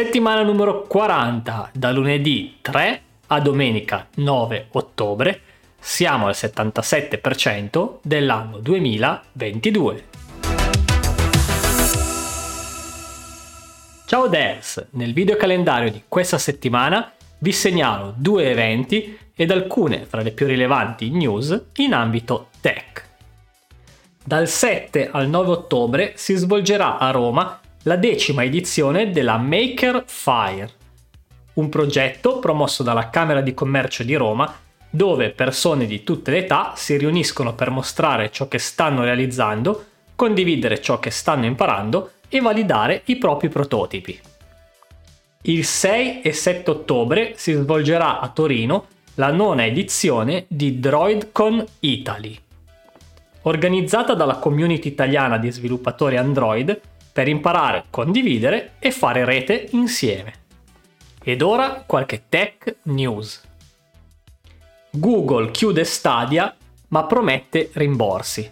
Settimana numero 40, da lunedì 3 a domenica 9 ottobre. Siamo al 77% dell'anno 2022. Ciao devs, nel video calendario di questa settimana vi segnalo due eventi ed alcune fra le più rilevanti news in ambito tech. Dal 7 al 9 ottobre si svolgerà a Roma la decima edizione della Maker Fire, un progetto promosso dalla Camera di Commercio di Roma dove persone di tutte le età si riuniscono per mostrare ciò che stanno realizzando, condividere ciò che stanno imparando e validare i propri prototipi. Il 6 e 7 ottobre si svolgerà a Torino la nona edizione di DroidCon Italy, organizzata dalla community italiana di sviluppatori Android per imparare, condividere e fare rete insieme. Ed ora qualche tech news. Google chiude Stadia ma promette rimborsi.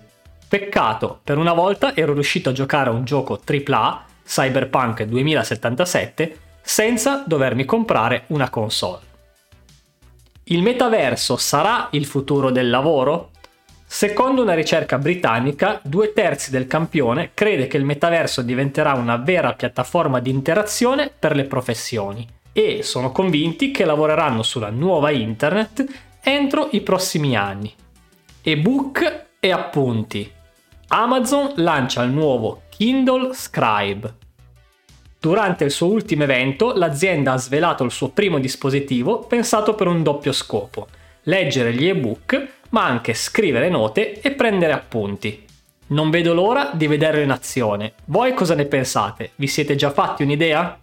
Peccato, per una volta ero riuscito a giocare a un gioco AAA, Cyberpunk 2077, senza dovermi comprare una console. Il metaverso sarà il futuro del lavoro? Secondo una ricerca britannica, due terzi del campione crede che il metaverso diventerà una vera piattaforma di interazione per le professioni e sono convinti che lavoreranno sulla nuova internet entro i prossimi anni. Ebook e appunti. Amazon lancia il nuovo Kindle Scribe. Durante il suo ultimo evento, l'azienda ha svelato il suo primo dispositivo pensato per un doppio scopo: leggere gli ebook, ma anche scrivere note e prendere appunti. Non vedo l'ora di vederlo in azione. Voi cosa ne pensate? Vi siete già fatti un'idea?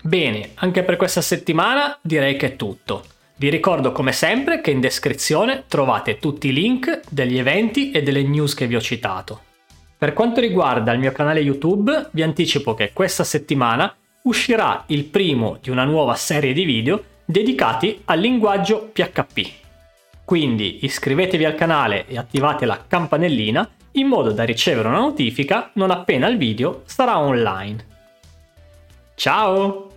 Bene, anche per questa settimana direi che è tutto. Vi ricordo come sempre che in descrizione trovate tutti i link degli eventi e delle news che vi ho citato. Per quanto riguarda il mio canale YouTube, vi anticipo che questa settimana uscirà il primo di una nuova serie di video dedicati al linguaggio PHP. Quindi iscrivetevi al canale e attivate la campanellina in modo da ricevere una notifica non appena il video sarà online. Ciao!